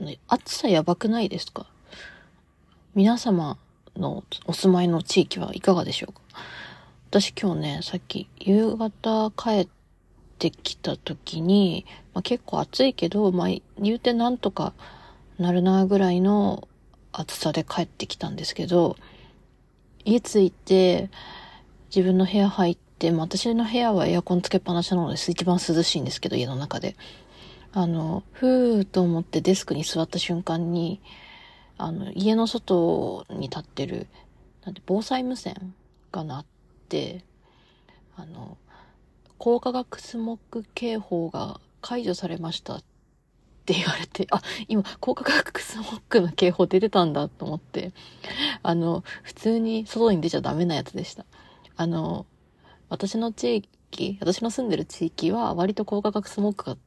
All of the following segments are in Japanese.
あの、暑さやばくないですか？皆様のお住まいの地域はいかがでしょうか？私今日ね、さっき夕方帰ってきた時に、まあ、結構暑いけど、まあ、言うてなんとかなるなぐらいの暑さで帰ってきたんですけど、家着いて、自分の部屋入って、まあ、私の部屋はエアコンつけっぱなしなので一番涼しいんですけど、家の中で。あの、ふーと思ってデスクに座った瞬間に、あの、家の外に立ってる、なんて、防災無線が鳴って、あの、高化学スモッグ警報が解除されましたって言われて、あ、今、高化学スモッグの警報出てたんだと思って、あの、普通に外に出ちゃダメなやつでした。あの、私の地域、私の住んでる地域は割と高化学スモッグが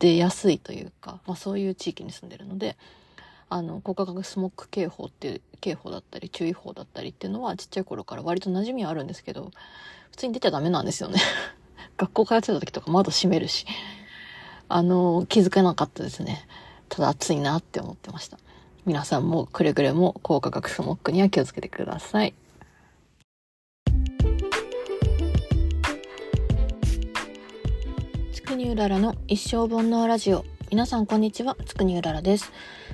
出やすいというか、まあそういう地域に住んでるので、あの、高化学スモッグ警報っていう、警報だったり注意報だったりっていうのはちっちゃい頃から割と馴染みはあるんですけど、普通に出ちゃダメなんですよね。学校通ってた時とか窓閉めるし、あの、気づかなかったですね。ただ暑いなって思ってました。皆さんもくれぐれも高化学スモッグには気をつけてください。つくにうららの一生煩悩ラジオ。皆さんこんにちは、つくにうららです。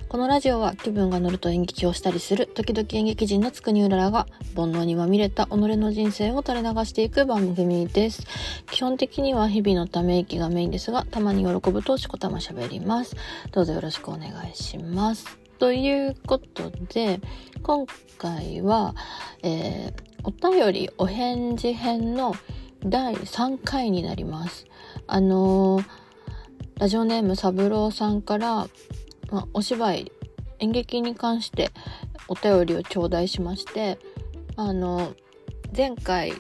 このラジオは気分が乗ると演劇をしたりする時々演劇人のつくにうららが煩悩にまみれた己の人生を垂れ流していく番組です。基本的には日々のため息がメインですが、たまに喜ぶとしこたま喋ります。どうぞよろしくお願いします。ということで、今回は、えー、お便りお返事編の第3回になります。あのー、ラジオネーム三郎さんからま、お芝居演劇に関してお便りを頂戴しましてあの前回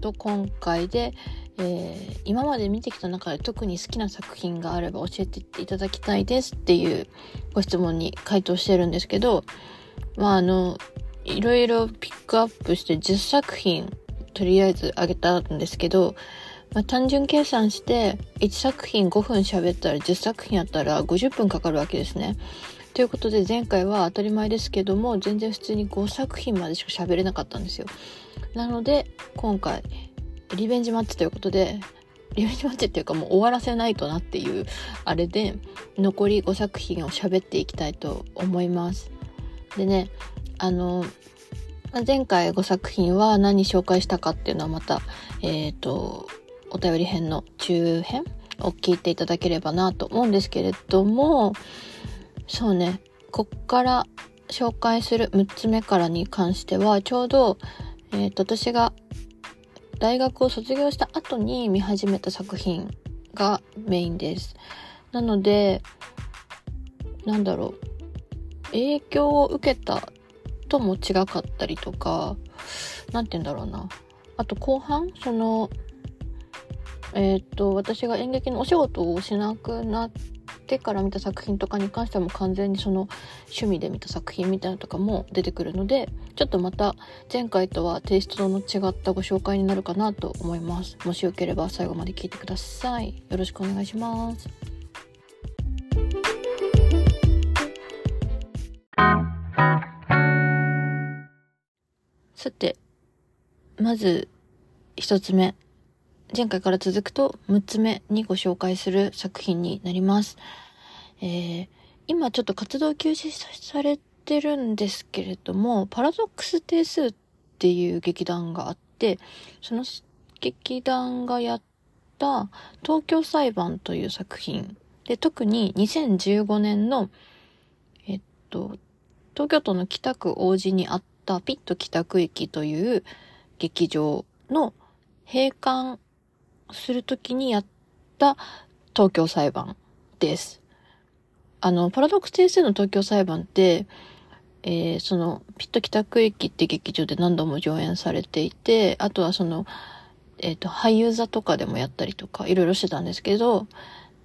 と今回で、えー、今まで見てきた中で特に好きな作品があれば教えていただきたいですっていうご質問に回答してるんですけどまああのいろいろピックアップして10作品とりあえずあげたんですけどまあ、単純計算して1作品5分喋ったら10作品やったら50分かかるわけですね。ということで前回は当たり前ですけども全然普通に5作品までしか喋れなかったんですよ。なので今回リベンジマッチということでリベンジマッチっていうかもう終わらせないとなっていうあれで残り5作品を喋っていきたいと思います。でねあの前回5作品は何紹介したかっていうのはまたえっ、ー、とお便り編の中編？を聞いていただければなと思うんですけれども、そうね、こっから紹介する6つ目からに関しては、ちょうど、え、ー、と、私が大学を卒業した後に見始めた作品がメインです。なので、なんだろう、影響を受けたとも違かったりとか、なんて言うんだろうな。あと後半、その、えー、っと私が演劇のお仕事をしなくなってから見た作品とかに関してはもう完全にその趣味で見た作品みたいなのとかも出てくるのでちょっとまた前回とはテイストの違ったご紹介になるかなと思います。もしよければ最後まで聞いてください。よろしくお願いします。さてまず一つ目。前回から続くと6つ目にご紹介する作品になります。えー、今ちょっと活動休止されてるんですけれども、パラドックス定数っていう劇団があって、その劇団がやった東京裁判という作品で、特に2015年の、えっと、東京都の北区王子にあったピット北区駅という劇場の閉館するときにやった東京裁判です。あの、パラドックス先生の東京裁判って、えー、その、ピット北区駅って劇場で何度も上演されていて、あとはその、えっ、ー、と、俳優座とかでもやったりとか、いろいろしてたんですけど、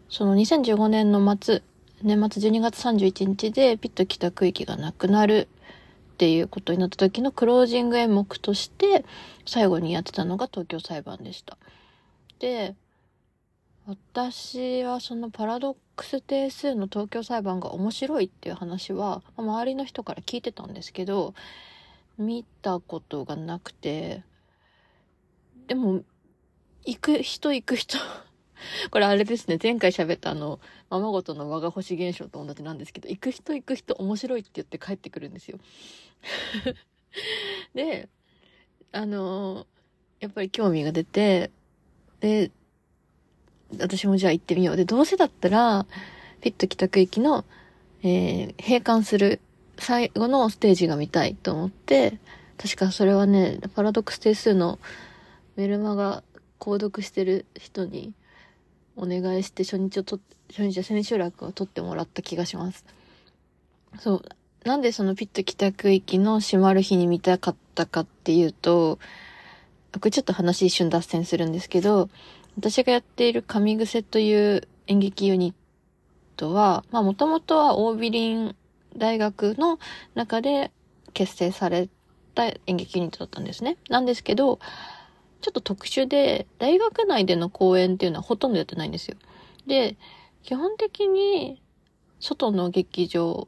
その2015年の末、年末12月31日でピット北区域がなくなるっていうことになった時のクロージング演目として最後にやってたのが東京裁判でした。、私はそのパラドックス定数の東京裁判が面白いっていう話は周りの人から聞いてたんですけど見たことがなくてでも行く人行く人 これあれですね前回喋ったあのままごとの我が星現象と同じなんですけど行く人行く人面白いって言って帰ってくるんですよ。であのやっぱり興味が出てで私もじゃあ行ってみよう。で、どうせだったら、ピット帰宅駅の、えー、閉館する最後のステージが見たいと思って、確かそれはね、パラドックス定数のメルマガ購読してる人にお願いして初日をと、初日は千秋楽を取ってもらった気がします。そう。なんでそのピット帰宅駅の閉まる日に見たかったかっていうと、これちょっと話一瞬脱線するんですけど、私がやっている神癖という演劇ユニットは、まあもともとはオービリン大学の中で結成された演劇ユニットだったんですね。なんですけど、ちょっと特殊で、大学内での公演っていうのはほとんどやってないんですよ。で、基本的に、外の劇場、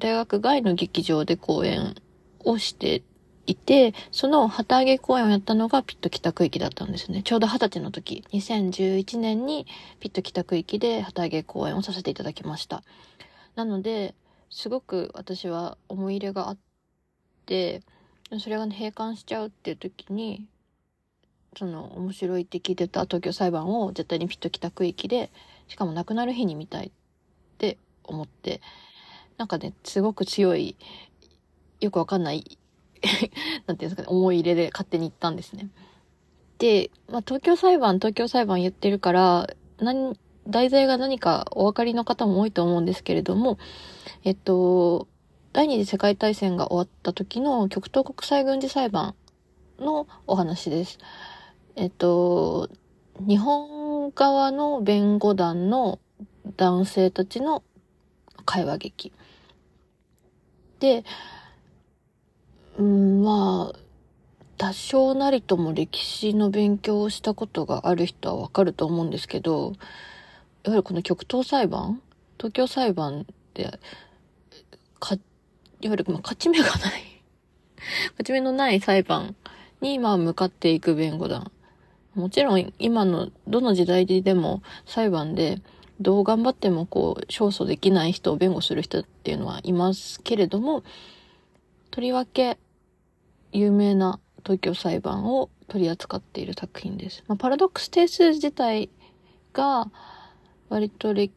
大学外の劇場で公演をしていて、その旗揚げ公演をやったのがピット北区域だったんですね。ちょうど二十歳の時、2011年にピット北区域で旗揚げ公演をさせていただきました。なので、すごく私は思い入れがあって、それが、ね、閉館しちゃうっていう時に、その面白いって聞いてた東京裁判を絶対にピット北区域で、しかも亡くなる日に見たいって思って、なんかね、すごく強い、よくわかんない なんていうんですかね、思い入れで勝手に行ったんですね。で、まあ、東京裁判、東京裁判言ってるから、何、題材が何かお分かりの方も多いと思うんですけれども、えっと、第二次世界大戦が終わった時の極東国際軍事裁判のお話です。えっと、日本側の弁護団の男性たちの会話劇。で、うん、まあ、多少なりとも歴史の勉強をしたことがある人はわかると思うんですけど、やはりこの極東裁判東京裁判で、か、いわゆる、まあ、勝ち目がない 勝ち目のない裁判に、まあ、向かっていく弁護団。もちろん、今の、どの時代でも裁判で、どう頑張ってもこう、勝訴できない人を弁護する人っていうのはいますけれども、とりわけ、有名な東京裁判を取り扱っている作品です。まあ、パラドックス定数自体が割と歴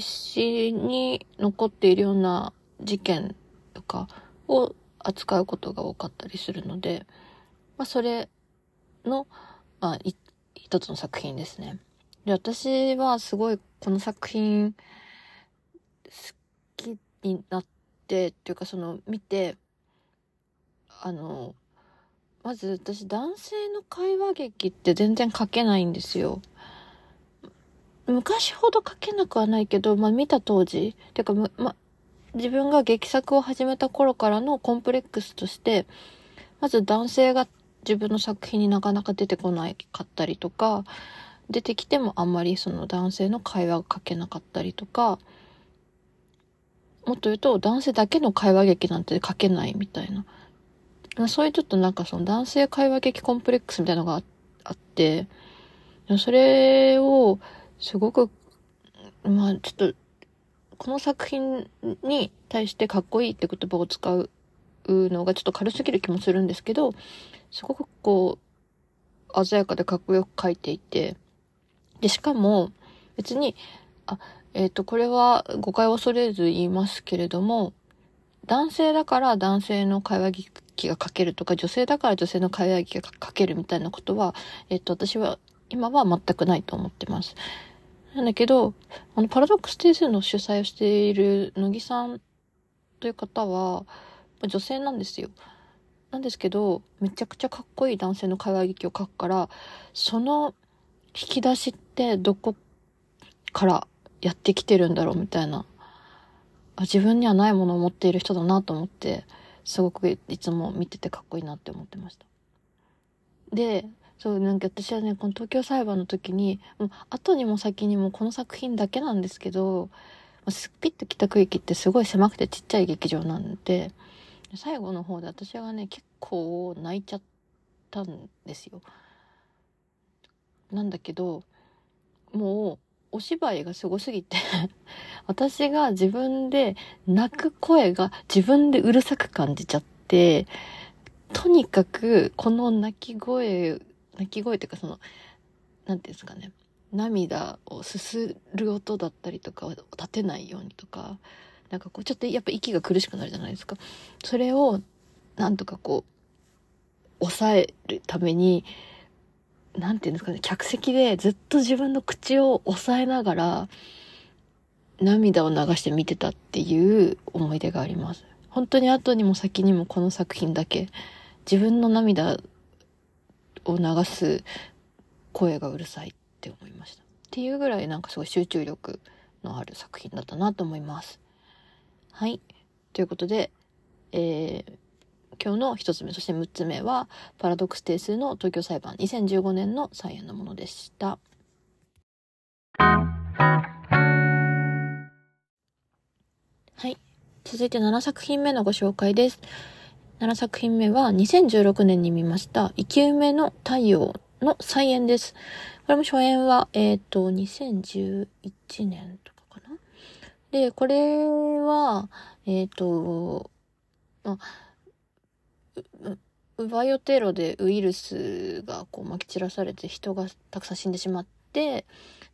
史に残っているような事件とかを扱うことが多かったりするので、まあ、それの、まあ、一つの作品ですね。で、私はすごいこの作品好きになって、っていうかその見て、あの、まず私男性の会話劇って全然書けないんですよ。昔ほど書けなくはないけど、まあ見た当時、てか、ま、自分が劇作を始めた頃からのコンプレックスとして、まず男性が自分の作品になかなか出てこないかったりとか、出てきてもあんまりその男性の会話が書けなかったりとか、もっと言うと男性だけの会話劇なんて書けないみたいな。そういうちょっとなんかその男性会話劇コンプレックスみたいなのがあって、それをすごく、まあちょっと、この作品に対してかっこいいって言葉を使うのがちょっと軽すぎる気もするんですけど、すごくこう、鮮やかでかっこよく書いていて、で、しかも別に、あ、えっ、ー、と、これは誤解を恐れず言いますけれども、男性だから男性の会話劇が書けるとか、女性だから女性の会話劇が書けるみたいなことは、えっと、私は、今は全くないと思ってます。なんだけど、あの、パラドックス定数の主催をしている乃木さんという方は、女性なんですよ。なんですけど、めちゃくちゃかっこいい男性の会話劇を書くから、その引き出しってどこからやってきてるんだろうみたいな自分にはないものを持っている人だなと思って、すごくいつも見ててかっこいいなって思ってました。で、そう、なんか私はね、この東京裁判の時に、もう後にも先にもこの作品だけなんですけど、すっぴっと北区域ってすごい狭くてちっちゃい劇場なんで、最後の方で私はね、結構泣いちゃったんですよ。なんだけど、もう、お芝居がすごすぎて私が自分で泣く声が自分でうるさく感じちゃって、とにかくこの泣き声、泣き声っていうかその、なんていうんですかね、涙をすする音だったりとかを立てないようにとか、なんかこうちょっとやっぱ息が苦しくなるじゃないですか。それをなんとかこう、抑えるために、なんていうんですかね、客席でずっと自分の口を押さえながら、涙を流して見てたっていう思い出があります。本当に後にも先にもこの作品だけ、自分の涙を流す声がうるさいって思いました。っていうぐらいなんかすごい集中力のある作品だったなと思います。はい。ということで、えー、今日の一つ目、そして六つ目は、パラドックス定数の東京裁判2015年の再演のものでした。続いて7作品目のご紹介です。7作品目は2016年に見ました生き埋めの太陽の再演です。これも初演は、えっ、ー、と、2011年とかかな。で、これは、えっ、ー、と、まバイオテロでウイルスがこう撒き散らされて人がたくさん死んでしまって、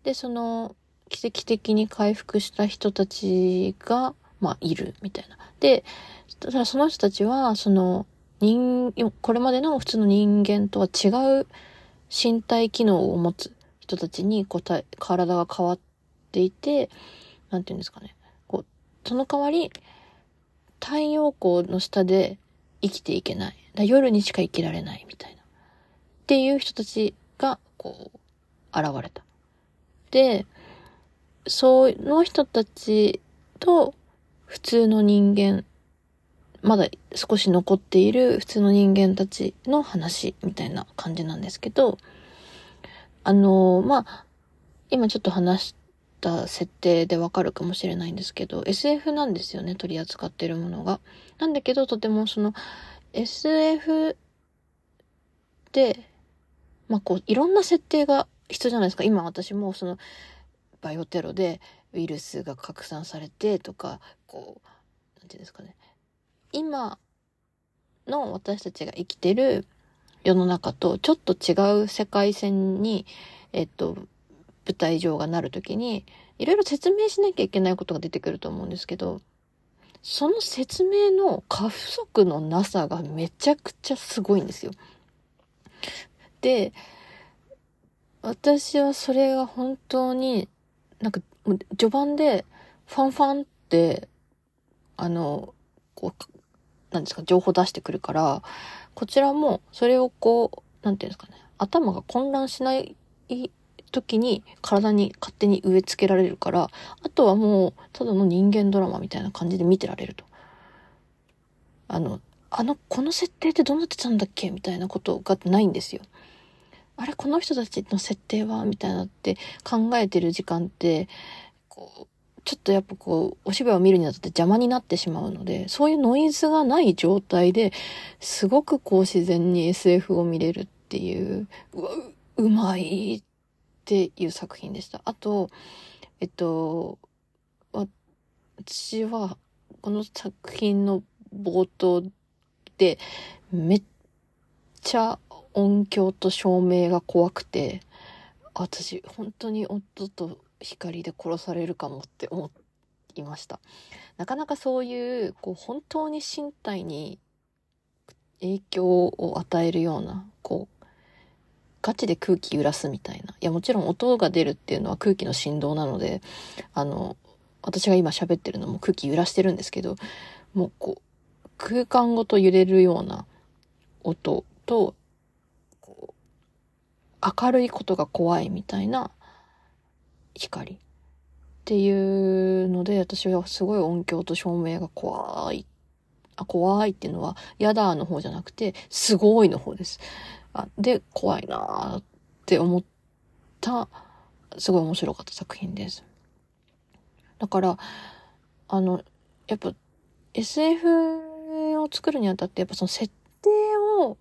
で、その奇跡的に回復した人たちが、まあ、いるみたいな。で、ただその人たちは、その、人、これまでの普通の人間とは違う身体機能を持つ人たちに、こう、体が変わっていて、なんていうんですかね。こう、その代わり、太陽光の下で生きていけない。だ夜にしか生きられないみたいな。っていう人たちが、こう、現れた。で、その人たちと普通の人間、まだ少し残っている普通の人間たちの話みたいな感じなんですけど、あの、まあ、今ちょっと話した設定でわかるかもしれないんですけど、SF なんですよね、取り扱ってるものが。なんだけど、とてもその、SF で、まあ、こう、いろんな設定が必要じゃないですか。今私もその、バイオテロでウイルスが拡散されてとか、こう、なんていうんですかね。今の私たちが生きてる世の中とちょっと違う世界線に、えっと、舞台上がなるときに、いろいろ説明しなきゃいけないことが出てくると思うんですけど、その説明の過不足のなさがめちゃくちゃすごいんですよ。で、私はそれが本当に、なんか、序盤で、ファンファンって、あの、こう、なんですか、情報出してくるから、こちらも、それをこう、なんていうんですかね、頭が混乱しない時に体に勝手に植え付けられるから、あとはもう、ただの人間ドラマみたいな感じで見てられると。あの、あの、この設定ってどうなってたんだっけみたいなことがないんですよ。あれ、この人たちの設定は？みたいなって考えてる時間って、こう、ちょっとやっぱこう、お芝居を見るにあたって邪魔になってしまうので、そういうノイズがない状態で、すごくこう自然に SF を見れるっていう、うわ、うまいっていう作品でした。あと、えっと、私は、この作品の冒頭で、めっちゃ音響と照明が怖くて、私、本当に音と光で殺されるかもって思いました。なかなかそういう、こう、本当に身体に影響を与えるような、こう、ガチで空気揺らすみたいな。いや、もちろん音が出るっていうのは空気の振動なので、あの、私が今喋ってるのも空気揺らしてるんですけど、もうこう、空間ごと揺れるような音と、明るいことが怖いみたいな光っていうので、私はすごい音響と照明が怖い。あ、怖いっていうのは、やだの方じゃなくて、すごいの方です。あで、怖いなーって思った、すごい面白かった作品です。だから、あの、やっぱ SF を作るにあたってやっぱその設定を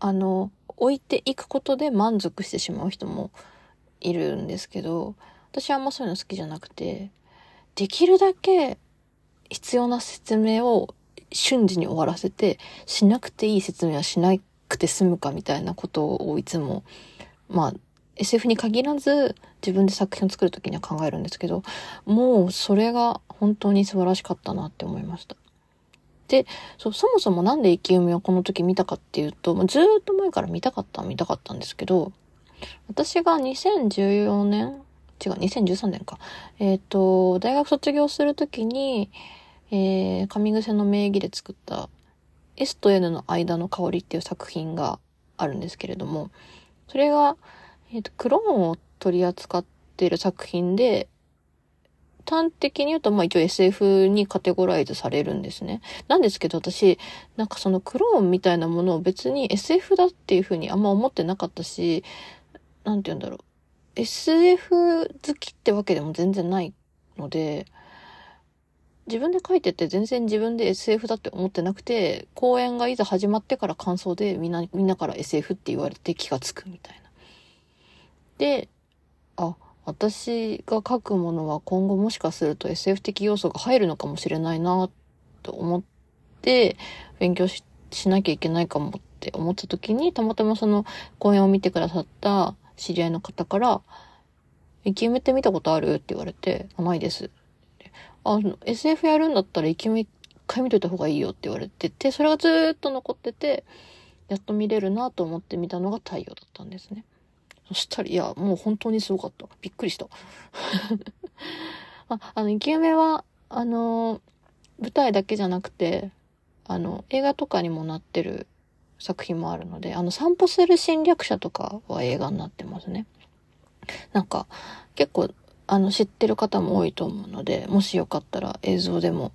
あの置いていくことで満足してしまう人もいるんですけど私はあんまそういうの好きじゃなくてできるだけ必要な説明を瞬時に終わらせてしなくていい説明はしなくて済むかみたいなことをいつもまあ SF に限らず自分で作品を作る時には考えるんですけど、もうそれが本当に素晴らしかったなって思いました。で、そそもそもなんで生き埋めをこの時見たかっていうと、ずっと前から見たかった見たかったんですけど、私が2014年違う、2013年か。えっ、ー、と、大学卒業するときに、えー、上癖の名義で作った S と N の間の香りっていう作品があるんですけれども、それが、えっ、ー、と、クローンを取り扱っている作品で、端的に言うと、まあ一応 SF にカテゴライズされるんですね。なんですけど私、なんかそのクローンみたいなものを別に SF だっていうふうにあんま思ってなかったし、なんて言うんだろう。SF 好きってわけでも全然ないので、自分で書いてて全然自分で SF だって思ってなくて、公演がいざ始まってから感想でみんな、みんなから SF って言われて気がつくみたいな。で、あ、私が書くものは今後もしかすると SF 的要素が入るのかもしれないなと思って勉強しなきゃいけないかもって思った時にたまたまその講演を見てくださった知り合いの方から生き埋めって見たことある？って言われて、ないです。あの、SF やるんだったら生き埋め一回見といた方がいいよって言われてて、それがずっと残ってて、やっと見れるなと思って見たのが太陽だったんですね。そしたら、いや、もう本当にすごかった。びっくりした。ああの、生き埋めは、あの、舞台だけじゃなくて、あの、映画とかにもなってる作品もあるので、あの、散歩する侵略者とかは映画になってますね。なんか、結構、あの、知ってる方も多いと思うので、もしよかったら映像でも、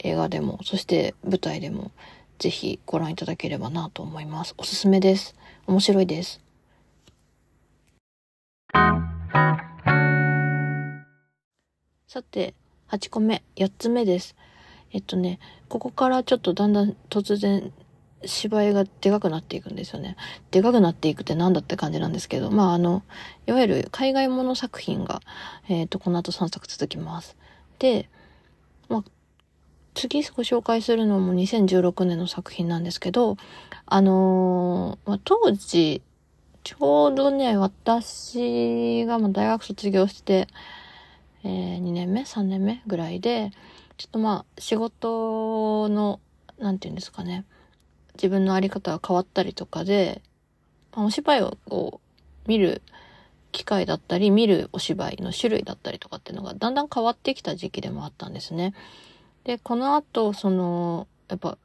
映画でも、そして舞台でも、ぜひご覧いただければなと思います。おすすめです。面白いです。さて、8個目、8つ目です。えっとね、ここからちょっとだんだん突然芝居がでかくなっていくんですよね。でかくなっていくって何だって感じなんですけど、まああの、いわゆる海外もの作品が、えっ、ー、と、この後3作続きます。で、まあ、次ご紹介するのも2016年の作品なんですけど、あのー、まあ、当時、ちょうどね、私がま大学卒業して、えー、2年目 ?3 年目ぐらいで、ちょっとまあ、仕事の、なんて言うんですかね。自分のあり方が変わったりとかで、まあ、お芝居をこう見る機会だったり、見るお芝居の種類だったりとかっていうのがだんだん変わってきた時期でもあったんですね。で、この後、その、やっぱ、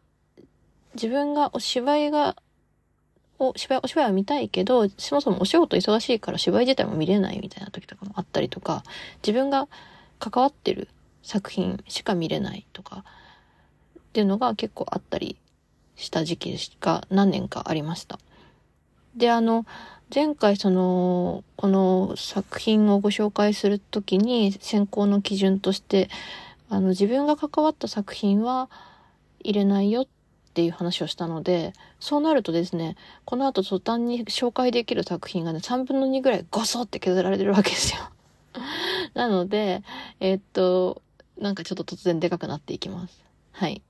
自分がお芝居がお芝居、お芝居は見たいけど、そもそもお仕事忙しいから芝居自体も見れないみたいな時とかもあったりとか、自分が関わってる作品しか見れないとか、っていうのが結構あったりした時期が何年かありました。で、あの、前回その、この作品をご紹介するときに選考の基準として、あの、自分が関わった作品は入れないよってっていう話をしたので、そうなるとですね、この後途端に紹介できる作品がね、3分の2ぐらいゴソって削られてるわけですよ。なので、えー、っと、なんかちょっと突然でかくなっていきます。はい。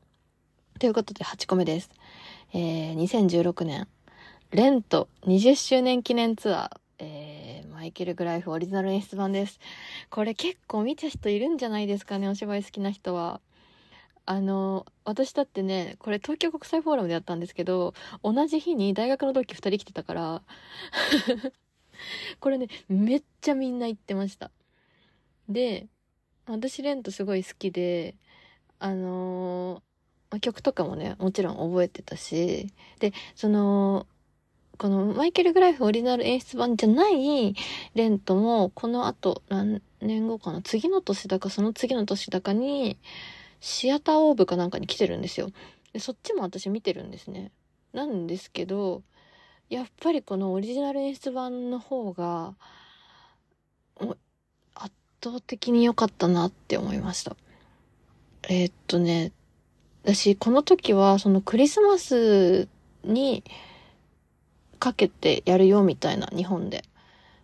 ということで8個目です。えー、2016年、レント20周年記念ツアー、えー、マイケル・グライフオリジナル演出版です。これ結構見た人いるんじゃないですかね、お芝居好きな人は。あの、私だってね、これ東京国際フォーラムでやったんですけど、同じ日に大学の同期2人来てたから これね、めっちゃみんな行ってました。で、私レントすごい好きで、あのー、曲とかもね、もちろん覚えてたし、で、その、このマイケル・グライフオリジナル演出版じゃないレントも、この後何年後かな次の年だかその次の年だかに、シアターオーブかなんかに来てるんですよ。で、そっちも私見てるんですね。なんですけど、やっぱりこのオリジナル演出版の方が、圧倒的に良かったなって思いました。えー、っとね、私、この時は、そのクリスマスにかけてやるよみたいな、日本で。っ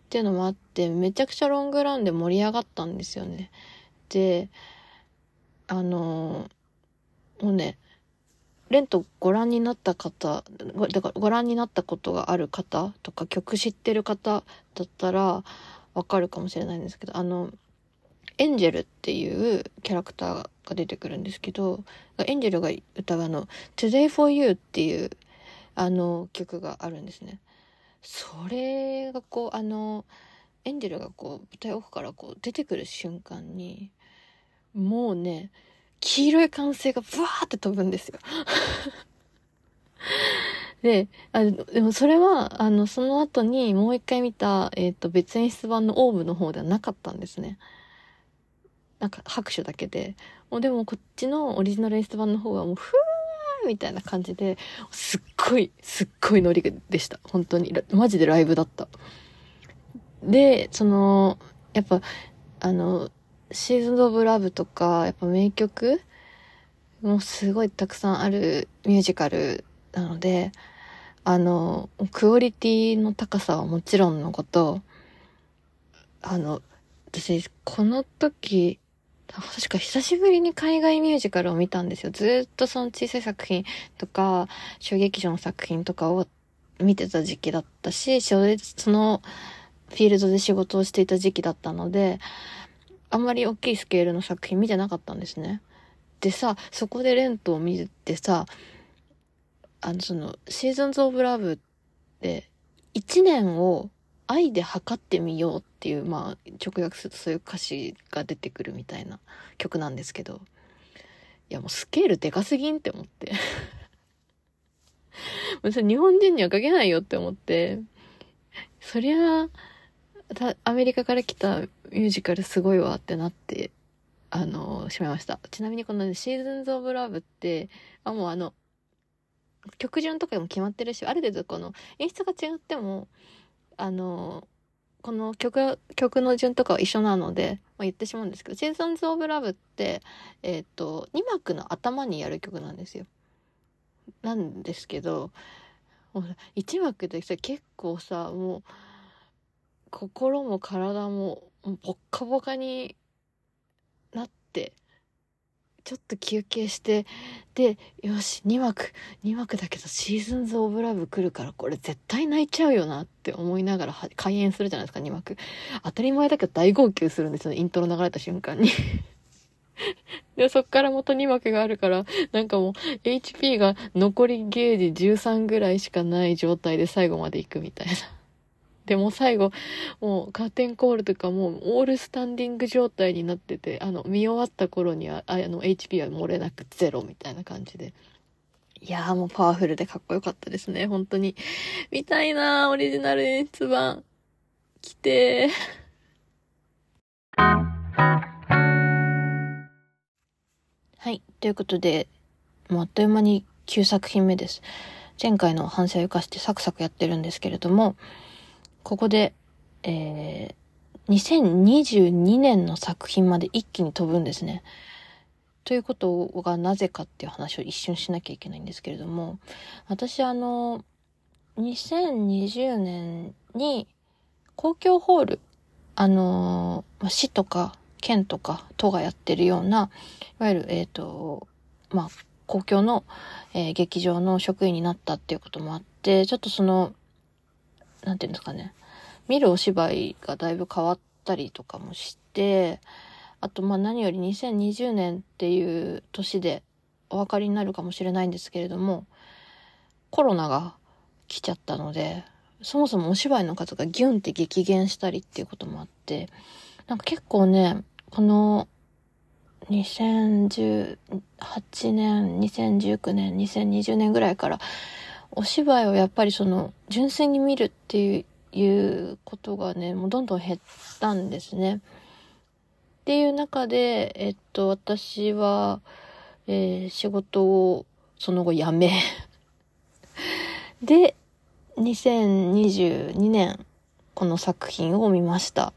ていうのもあって、めちゃくちゃロングランで盛り上がったんですよね。で、あのもうね、レントご覧になった方、だからご覧になったことがある方とか曲知ってる方だったらわかるかもしれないんですけど、あの、エンジェルっていうキャラクターが出てくるんですけど、エンジェルが歌うあの、Today for You っていうあの曲があるんですね。それがこう、あの、エンジェルがこう、舞台奥からこう出てくる瞬間に、もうね、黄色い歓声がブワーって飛ぶんですよ。で、あでもそれは、あの、その後にもう一回見た、えっ、ー、と、別演出版のオーブの方ではなかったんですね。なんか拍手だけで。もうでもこっちのオリジナル演出版の方はもう、ふーみたいな感じで、すっごい、すっごいノリでした。本当に。マジでライブだった。で、その、やっぱ、あの、シーズン・オブ・ラブとか、やっぱ名曲もうすごいたくさんあるミュージカルなので、あの、クオリティの高さはもちろんのこと、あの、私、この時、確か久しぶりに海外ミュージカルを見たんですよ。ずっとその小さい作品とか、小劇場の作品とかを見てた時期だったし、そのフィールドで仕事をしていた時期だったので、あんまり大きいスケールの作品見てなかったんですね。でさ、そこでレントを見てさ、あの、その、シーズンズ・オブ・ラブって、一年を愛で測ってみようっていう、まあ、直訳するとそういう歌詞が出てくるみたいな曲なんですけど、いやもうスケールでかすぎんって思って。それ日本人には書けないよって思って、そりゃ、アメリカから来たミュージカルすごいわってなって、あの、しまいました。ちなみにこの、ね、シーズンズ・オブ・ラブって、あ、もうあの、曲順とかも決まってるし、ある程度この演出が違っても、あの、この曲、曲の順とかは一緒なので、まあ、言ってしまうんですけど、シーズンズ・オブ・ラブって、えっ、ー、と、2幕の頭にやる曲なんですよ。なんですけど、1幕で、結構さ、もう、心も体もボッカボカになって、ちょっと休憩して、で、よし、2幕、2幕だけどシーズンズ・オブ・ラブ来るからこれ絶対泣いちゃうよなって思いながら開演するじゃないですか、2幕。当たり前だけど大号泣するんですよね、イントロ流れた瞬間に で、そっから元2幕があるから、なんかもう HP が残りゲージ13ぐらいしかない状態で最後まで行くみたいな。でも最後、もうカーテンコールとかもうオールスタンディング状態になってて、あの、見終わった頃には、あの、HP は漏れなくゼロみたいな感じで。いやーもうパワフルでかっこよかったですね、本当に。見たいなー、オリジナル演出版。来てー。はい。ということで、もうあっという間に9作品目です。前回の反省を生かしてサクサクやってるんですけれども、ここで、えー、2022年の作品まで一気に飛ぶんですね。ということがなぜかっていう話を一瞬しなきゃいけないんですけれども、私あの、2020年に公共ホール、あの、市とか県とか都がやってるような、いわゆる、えっ、ー、と、まあ、公共の、えー、劇場の職員になったっていうこともあって、ちょっとその、なんていうんですかね。見るお芝居がだいぶ変わったりとかもして、あと、まあ何より2020年っていう年でお分かりになるかもしれないんですけれども、コロナが来ちゃったので、そもそもお芝居の数がギュンって激減したりっていうこともあって、なんか結構ね、この2018年、2019年、2020年ぐらいからお芝居をやっぱりその純粋に見るっていういうことがね、もうどんどん減ったんですね。っていう中で、えっと、私は、えー、仕事をその後辞め で、2022年、この作品を見ました。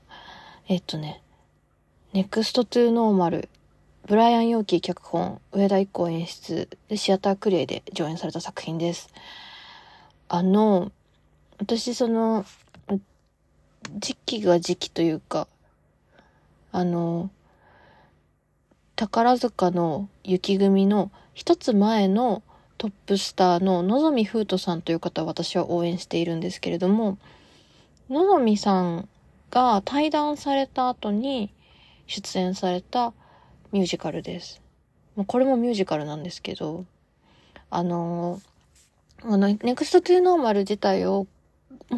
えっとね、Next to Normal、ブライアン・ヨーキー脚本、上田一行演出シアタークレイで上演された作品です。あの、私その、時期が時期というか、あの、宝塚の雪組の一つ前のトップスターの野ぞみ風斗さんという方を私は応援しているんですけれども、野ぞみさんが対談された後に出演されたミュージカルです。これもミュージカルなんですけど、あの、あの、ネクストトゥーノーマル自体を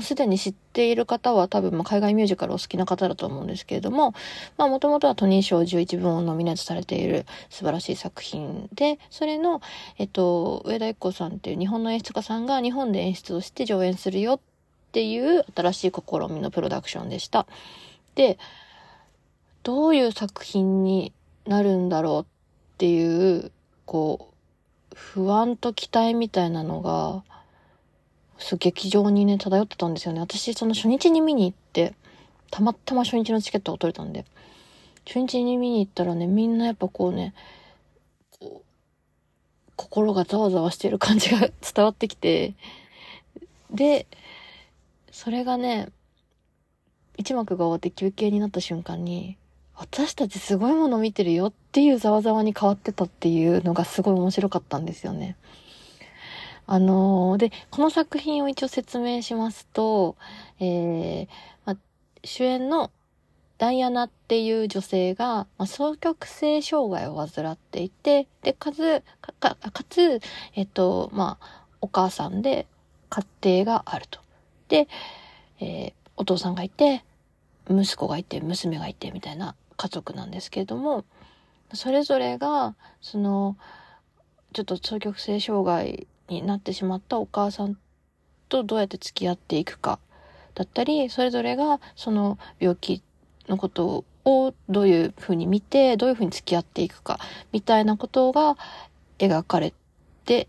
すでに知っている方は多分、ま、海外ミュージカルお好きな方だと思うんですけれども、まあ、もともとはトニー賞11分をノミネートされている素晴らしい作品で、それの、えっと、上田一子さんっていう日本の演出家さんが日本で演出をして上演するよっていう新しい試みのプロダクションでした。で、どういう作品になるんだろうっていう、こう、不安と期待みたいなのが、そう、劇場にね、漂ってたんですよね。私、その初日に見に行って、たまたま初日のチケットが取れたんで、初日に見に行ったらね、みんなやっぱこうね、こう、心がざわざわしてる感じが 伝わってきて、で、それがね、一幕が終わって休憩になった瞬間に、私たちすごいもの見てるよっていうざわざわに変わってたっていうのがすごい面白かったんですよね。あのー、で、この作品を一応説明しますと、えー、ま、主演のダイアナっていう女性が、ま双極性障害を患っていて、で、かつ、か、かつ、えっと、まあ、お母さんで家庭があると。で、えー、お父さんがいて、息子がいて、娘がいて、みたいな家族なんですけれども、それぞれが、その、ちょっと双極性障害になってしまったお母さんとどうやって付き合っていくかだったり、それぞれがその病気のことをどういうふうに見て、どういうふうに付き合っていくか、みたいなことが描かれて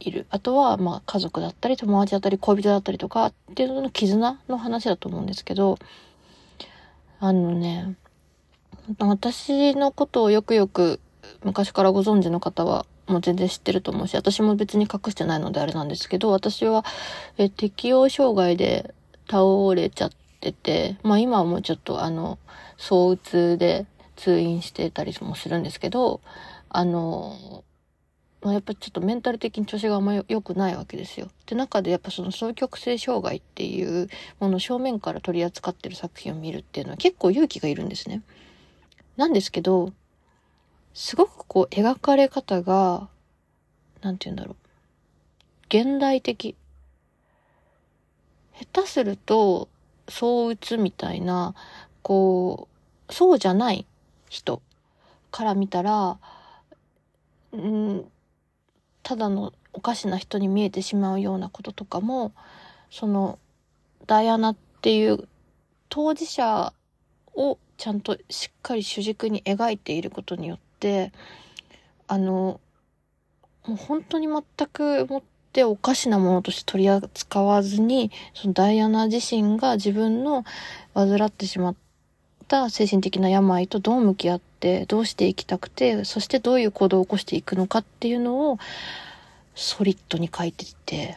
いる。あとは、まあ、家族だったり、友達だったり、恋人だったりとか、っていうのの絆の話だと思うんですけど、あのね、私のことをよくよく昔からご存知の方はもう全然知ってると思うし、私も別に隠してないのであれなんですけど、私は、え、適応障害で倒れちゃってて、まあ今はもうちょっとあの、躁うつで通院してたりもするんですけど、あの、まあ、やっぱちょっとメンタル的に調子があんま良くないわけですよ。って中でやっぱその双極性障害っていうものを正面から取り扱ってる作品を見るっていうのは結構勇気がいるんですね。なんですけど、すごくこう描かれ方が、なんて言うんだろう。現代的。下手すると、そう打つみたいな、こう、そうじゃない人から見たら、うん、ただのおかしな人に見えてしまうようなこととかも、その、ダイアナっていう当事者をちゃんとしっかり主軸に描いていることによって、あの、もう本当に全くもっておかしなものとして取り扱わずに、そのダイアナ自身が自分の患ってしまった精神的な病とどう向き合って、どうしていきたくて、そしてどういう行動を起こしていくのかっていうのを、ソリッドに書いてて、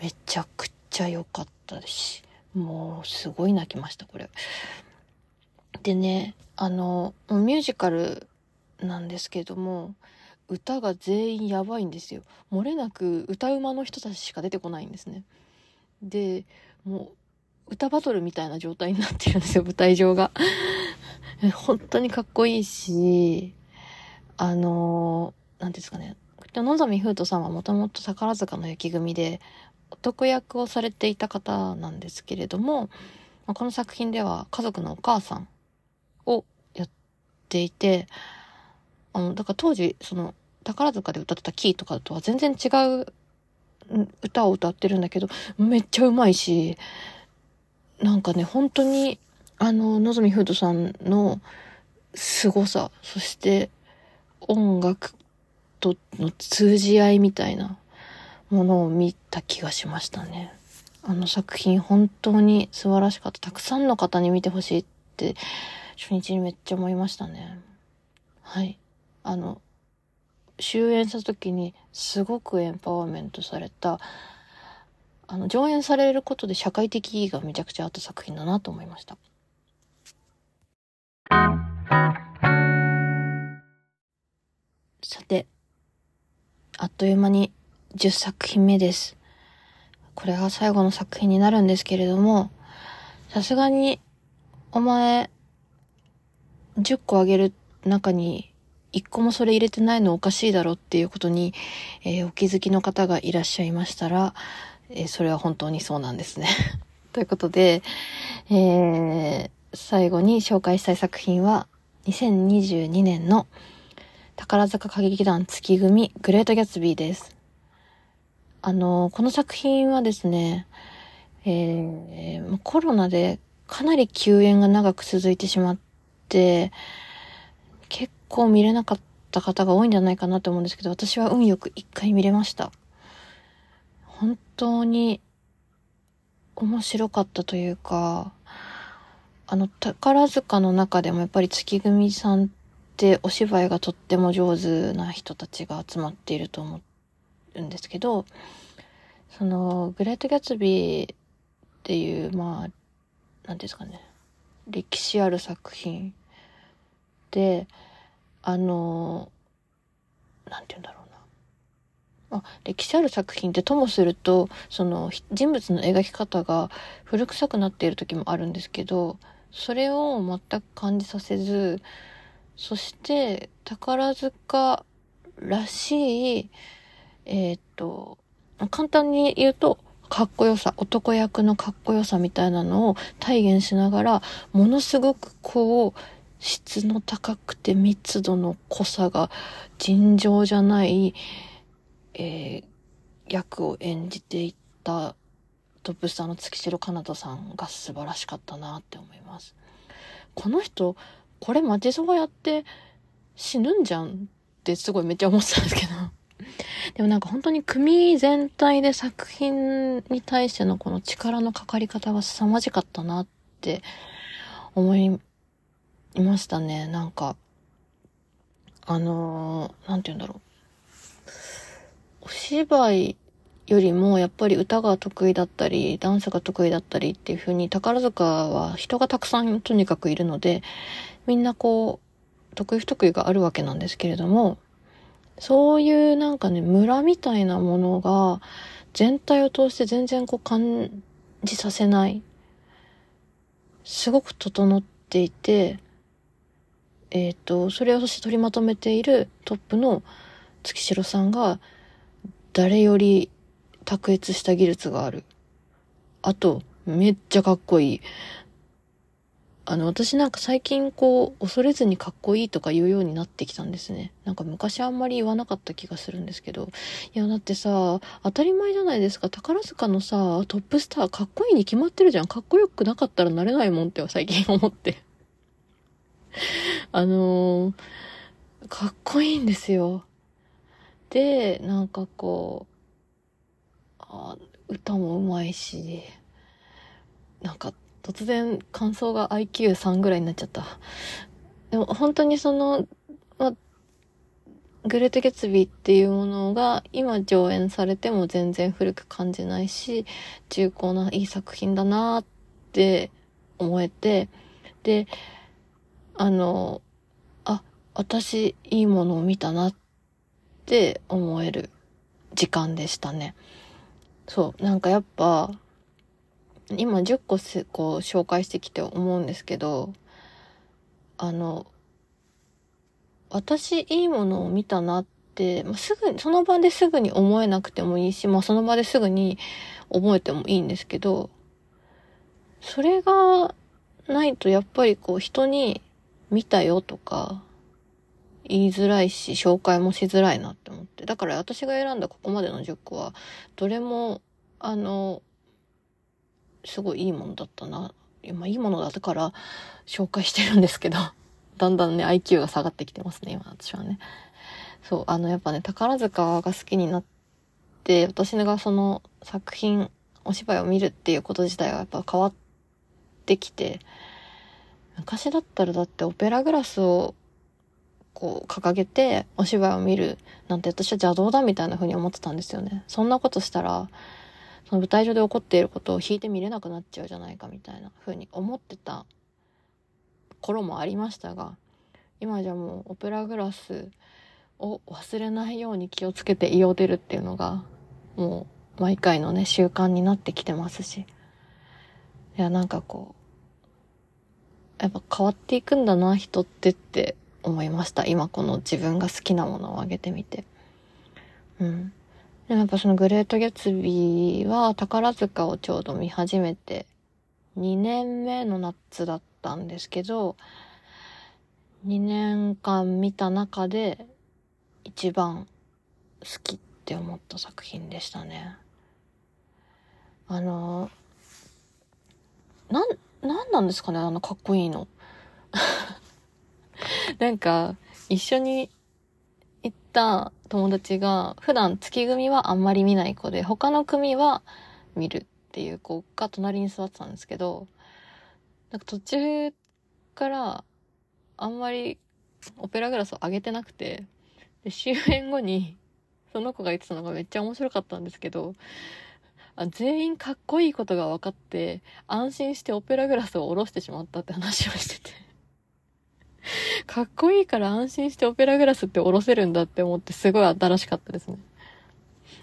めちゃくちゃ良かったし、もうすごい泣きました、これ。でね、あの、ミュージカルなんですけども、歌が全員やばいんですよ。漏れなく歌うまの人たちしか出てこないんですね。で、もう、歌バトルみたいな状態になってるんですよ、舞台上が。本当にかっこいいし、あのなんですかね。野上風斗さんはもともと宝塚の雪組で、男役をされていた方なんですけれども、この作品では家族のお母さんていて、あの、だから当時、その、宝塚で歌ってたキーとかとは全然違う歌を歌ってるんだけど、めっちゃうまいし、なんかね、本当に、あの、のぞみふうとさんの凄さ、そして音楽との通じ合いみたいなものを見た気がしましたね。あの作品本当に素晴らしかった。たくさんの方に見てほしいって初日にめっちゃ思いましたね。はい。あの、終演した時にすごくエンパワーメントされた、あの、上演されることで社会的意義がめちゃくちゃあった作品だなと思いました。さて、あっという間に10作品目です。これが最後の作品になるんですけれども、さすがに、お前、10個あげる中に、1個もそれ入れてないのおかしいだろっていうことに、えー、お気づきの方がいらっしゃいましたら、えー、それは本当にそうなんですね。ということで、えー、最後に紹介したい作品は、2022年の宝坂歌劇団月組グレートギャツビーです。あの、この作品はですね、えー、コロナでかなり休演が長く続いてしまって、結構見れなかった方が多いんじゃないかなと思うんですけど、私は運よく一回見れました。本当に面白かったというか、あの、宝塚の中でもやっぱり月組さんってお芝居がとっても上手な人たちが集まっていると思うんですけど、その、グレート・ギャツビーっていう、まあ、なんですかね、歴史ある作品、あの、なんて言うんだろうな。あ、歴史ある作品ってともすると、その人物の描き方が古臭くなっている時もあるんですけど、それを全く感じさせず、そして宝塚らしい、えっ、と、簡単に言うと、かっこよさ、男役のかっこよさみたいなのを体現しながら、ものすごくこう、質の高くて密度の濃さが尋常じゃない、えー、役を演じていったトップスターの月城かなたさんが素晴らしかったなって思います。この人、これマジソバやって死ぬんじゃんってすごいめっちゃ思ってたんですけど。でもなんか本当に組全体で作品に対してのこの力のかかり方が凄まじかったなって思いいましたね。なんか、あのー、なんて言うんだろう。お芝居よりもやっぱり歌が得意だったり、ダンスが得意だったりっていう風に宝塚は人がたくさんとにかくいるので、みんなこう、得意不得意があるわけなんですけれども、そういうなんかね、村みたいなものが全体を通して全然こう感じさせない。すごく整っていて、えっ、ー、と、それを取りまとめているトップの月城さんが誰より卓越した技術がある。あと、めっちゃかっこいい。あの、私なんか最近こう、恐れずにかっこいいとか言うようになってきたんですね。なんか昔あんまり言わなかった気がするんですけど。いや、だってさ、当たり前じゃないですか。宝塚のさ、トップスターかっこいいに決まってるじゃん。かっこよくなかったらなれないもんって最近思って。あのー、かっこいいんですよ。で、なんかこう、あ歌もうまいし、なんか突然感想が IQ3 ぐらいになっちゃった。でも本当にその、ま、グレート・ゲツビーっていうものが今上演されても全然古く感じないし、重厚ないい作品だなって思えて、で、あの、あ、私いいものを見たなって思える時間でしたね。そう、なんかやっぱ、今10個すこう紹介してきて思うんですけど、あの、私いいものを見たなって、まあ、すぐ、その場ですぐに思えなくてもいいし、まあその場ですぐに覚えてもいいんですけど、それがないとやっぱりこう人に見たよとか言いづらいし、紹介もしづらいなって思って。だから私が選んだここまでの10個は、どれも、あの、すごいいいものだったな。まあいいものだったから紹介してるんですけど、だんだんね、IQ が下がってきてますね、今私はね。そう、あの、やっぱね、宝塚が好きになっって私がその作品、お芝居を見るっていうこと自体はやっぱ変わってきて、昔だったらだってオペラグラスをこう掲げてお芝居を見るなんて私は邪道だみたいな風に思ってたんですよね。そんなことしたら、その舞台上で起こっていることを弾いて見れなくなっちゃうじゃないかみたいな風に思ってた頃もありましたが、今じゃもうオペラグラスを忘れないように気をつけて胃を出るっていうのが、もう毎回のね、習慣になってきてますし。いや、なんかこう、やっぱ変わっていくんだな、人ってって思いました。今この自分が好きなものをあげてみて。うん。でもやっぱそのグレート・ギャツビーは宝塚をちょうど見始めて2年目の夏だったんですけど、2年間見た中で一番好きって思った作品でしたね。あの、なん、なんなんですかねあのかっこいいの。なんか、一緒に行った友達が、普段月組はあんまり見ない子で、他の組は見るっていう子が隣に座ってたんですけど、なんか途中からあんまりオペラグラスを上げてなくて、で、終演後に、その子が言ってたのがめっちゃ面白かったんですけど、あ全員かっこいいことが分かって、安心してオペラグラスを下ろしてしまったって話をしてて かっこいいから安心してオペラグラスって下ろせるんだって思ってすごい新しかったですね。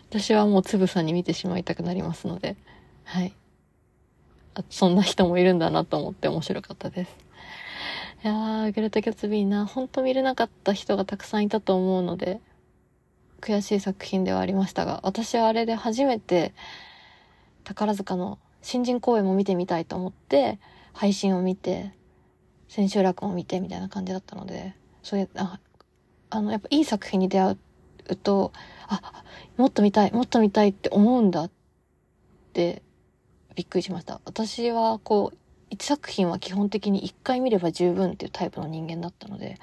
私はもうつぶさに見てしまいたくなりますので、はい。あそんな人もいるんだなと思って面白かったです。いやー、グレタ・キャツビーな、ほんと見れなかった人がたくさんいたと思うので、悔しい作品ではありましたが、私はあれで初めて、宝塚の新人公演も見てみたいと思って、配信を見て、千秋楽も見てみたいな感じだったので、そういう、あ、あの、やっぱいい作品に出会うと、あ、もっと見たい、もっと見たいって思うんだって、びっくりしました。私はこう、一作品は基本的に一回見れば十分っていうタイプの人間だったので、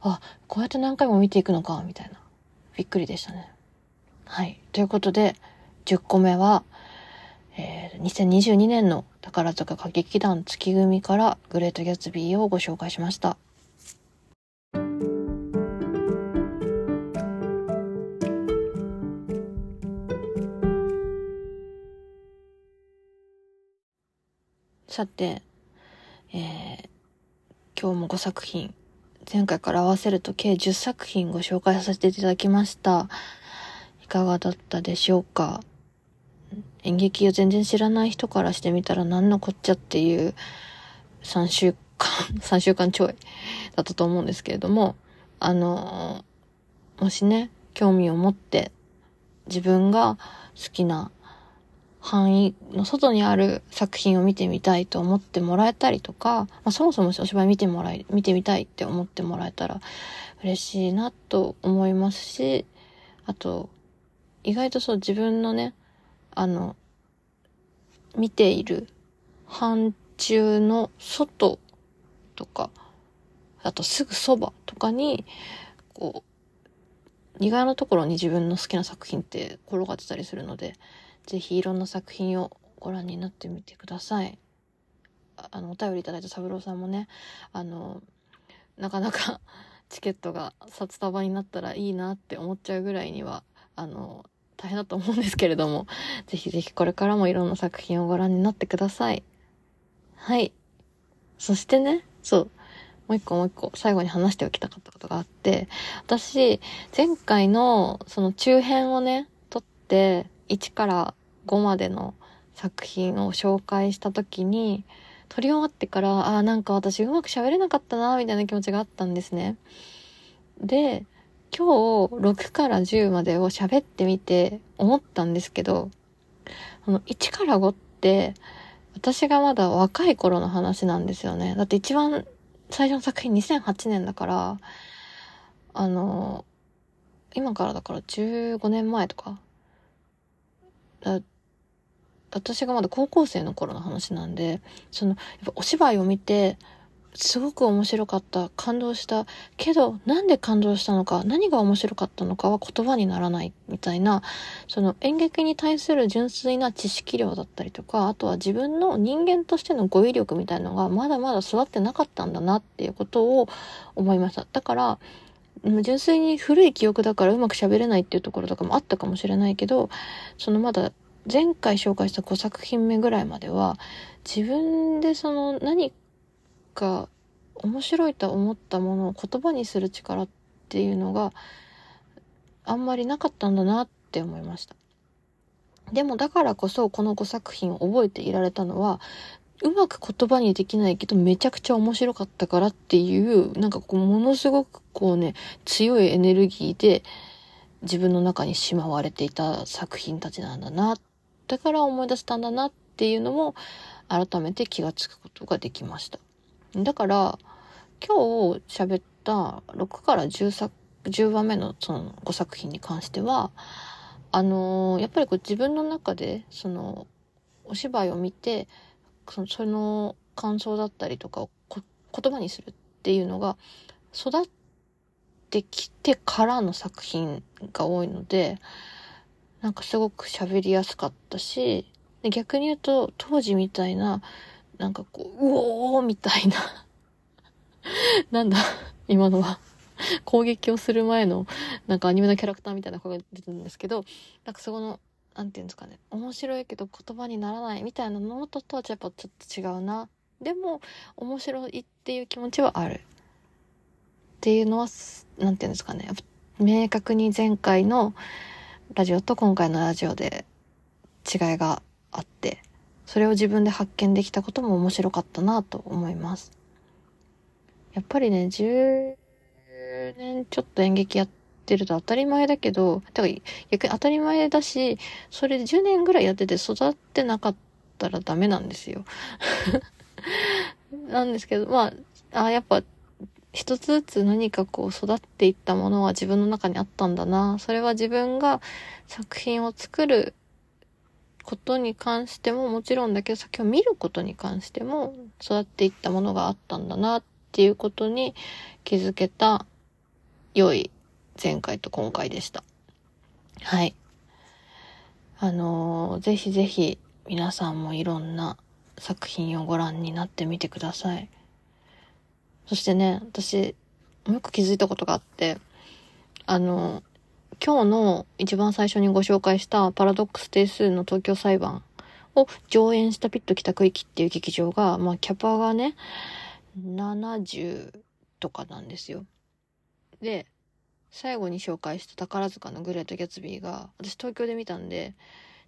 あ、こうやって何回も見ていくのか、みたいな。びっくりでしたね。はい。ということで、10個目は、えー、2022年の宝塚歌劇団月組からグレートギャツビーをご紹介しました。さて、えー、今日も5作品、前回から合わせると計10作品ご紹介させていただきました。いかがだったでしょうか？演劇を全然知らない人からしてみたら何のこっちゃっていう3週間、3週間ちょいだったと思うんですけれども、あの、もしね、興味を持って自分が好きな範囲の外にある作品を見てみたいと思ってもらえたりとか、まあ、そもそもお芝居見てもらい、見てみたいって思ってもらえたら嬉しいなと思いますし、あと、意外とそう自分のね、あの、見ている範疇の外とか、あとすぐそばとかに、こう、意外なところに自分の好きな作品って転がってたりするので、ぜひいろんな作品をご覧になってみてください。あの、お便りいただいた三郎さんもね、あの、なかなか チケットが札束になったらいいなって思っちゃうぐらいには、あの、大変だと思うんですけれども、ぜひぜひこれからもいろんな作品をご覧になってください。はい。そしてね、そう。もう一個もう一個最後に話しておきたかったことがあって、私、前回のその中編をね、撮って、1から5までの作品を紹介した時に、撮り終わってから、ああ、なんか私うまく喋れなかったな、みたいな気持ちがあったんですね。で、今日6から10までを喋ってみて思ったんですけど、あの、1から5って、私がまだ若い頃の話なんですよね。だって一番最初の作品2008年だから、あの、今からだから15年前とか私がまだ高校生の頃の話なんで、その、やっぱお芝居を見て、すごく面白かった、感動した。けど、なんで感動したのか、何が面白かったのかは言葉にならないみたいな、その演劇に対する純粋な知識量だったりとか、あとは自分の人間としての語彙力みたいのがまだまだ育ってなかったんだなっていうことを思いました。だから、純粋に古い記憶だからうまく喋れないっていうところとかもあったかもしれないけど、そのまだ前回紹介した5作品目ぐらいまでは、自分でその何か面白いと思ったものを言葉にする力っていうのがあんまりなかったんだなって思いました。でもだからこそこの5作品を覚えていられたのはうまく言葉にできないけどめちゃくちゃ面白かったからっていうなんかこうものすごくこうね強いエネルギーで自分の中にしまわれていた作品たちなんだなだから思い出したんだなっていうのも改めて気がつくことができました。だから、今日喋った6から10作、10話目のその5作品に関しては、あのー、やっぱりこう自分の中で、その、お芝居を見て、その、その感想だったりとかを言葉にするっていうのが、育ってきてからの作品が多いので、なんかすごく喋りやすかったし、逆に言うと、当時みたいな、なんかこう、うおーみたいな なんだ、今のは攻撃をする前の、なんかアニメのキャラクターみたいな声が出てるんですけど、なんかそこの、なんていうんですかね、面白いけど言葉にならないみたいなのととはやっぱちょっと違うな。でも、面白いっていう気持ちはある。っていうのは、なんていうんですかね、明確に前回のラジオと今回のラジオで違いがあって、それを自分で発見できたことも面白かったなと思います。やっぱりね、10年ちょっと演劇やってると当たり前だけど、だから逆に当たり前だし、それで10年ぐらいやってて育ってなかったらダメなんですよ。なんですけど、まあ、あやっぱ一つずつ何かこう育っていったものは自分の中にあったんだな。それは自分が作品を作ることに関してももちろんだけど先を見ることに関しても育っていったものがあったんだなっていうことに気づけた良い前回と今回でした。はい。あのー、ぜひぜひ皆さんもいろんな作品をご覧になってみてください。そしてね、私、もう一個気づいたことがあって、あの、今日の一番最初にご紹介したパラドックス定数の東京裁判を上演したピット北区域っていう劇場が、まあキャパがね、70とかなんですよ。で、最後に紹介した宝塚のグレート・ギャツビーが、私東京で見たんで、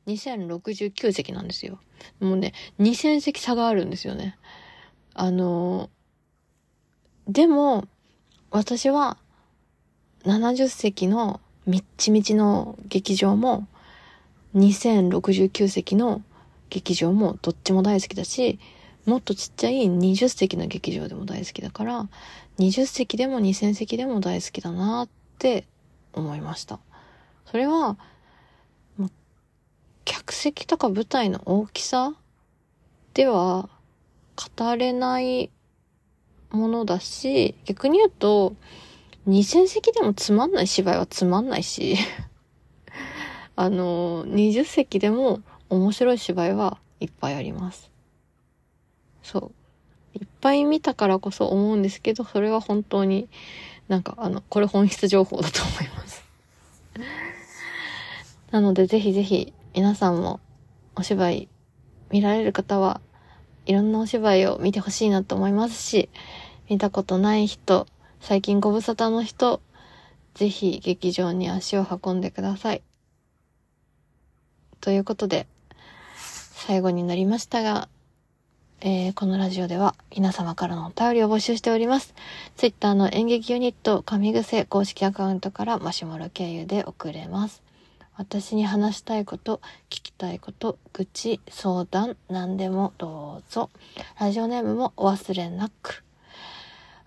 2069席なんですよ。もうね、2000席差があるんですよね。あのでも、私は70席のみっちみちの劇場も、2069席の劇場もどっちも大好きだし、もっとちっちゃい20席の劇場でも大好きだから、20席でも2000席でも大好きだなって思いました。それは、客席とか舞台の大きさでは語れないものだし、逆に言うと、2000席でもつまんない芝居はつまんないし あの、20席でも面白い芝居はいっぱいあります。そう。いっぱい見たからこそ思うんですけど、それは本当になんかあの、これ本質情報だと思います なのでぜひぜひ皆さんもお芝居見られる方はいろんなお芝居を見てほしいなと思いますし、見たことない人、最近ご無沙汰の人、ぜひ劇場に足を運んでください。ということで、最後になりましたが、えー、このラジオでは皆様からのお便りを募集しております。ツイッターの演劇ユニット、神癖公式アカウントからマシュマロ経由で送れます。私に話したいこと、聞きたいこと、愚痴、相談、何でもどうぞ。ラジオネームもお忘れなく。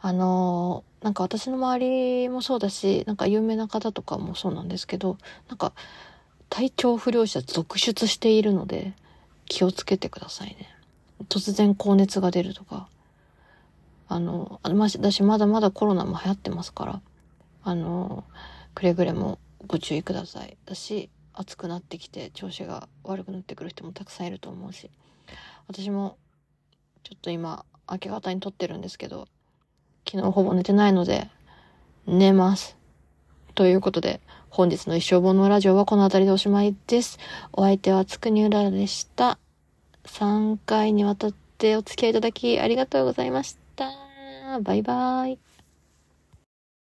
あのー、なんか私の周りもそうだし、なんか有名な方とかもそうなんですけど、なんか体調不良者続出しているので、気をつけてくださいね。突然高熱が出るとか。あの、ま私まだまだコロナも流行ってますから、あの、くれぐれもご注意ください。だし、暑くなってきて調子が悪くなってくる人もたくさんいると思うし、私もちょっと今明け方に撮ってるんですけど、昨日ほぼ寝てないので、寝ます。ということで、本日の一生本のラジオはこの辺りでおしまいです。お相手はつくにうららでした。3回にわたってお付き合いいただきありがとうございました。バイバイ。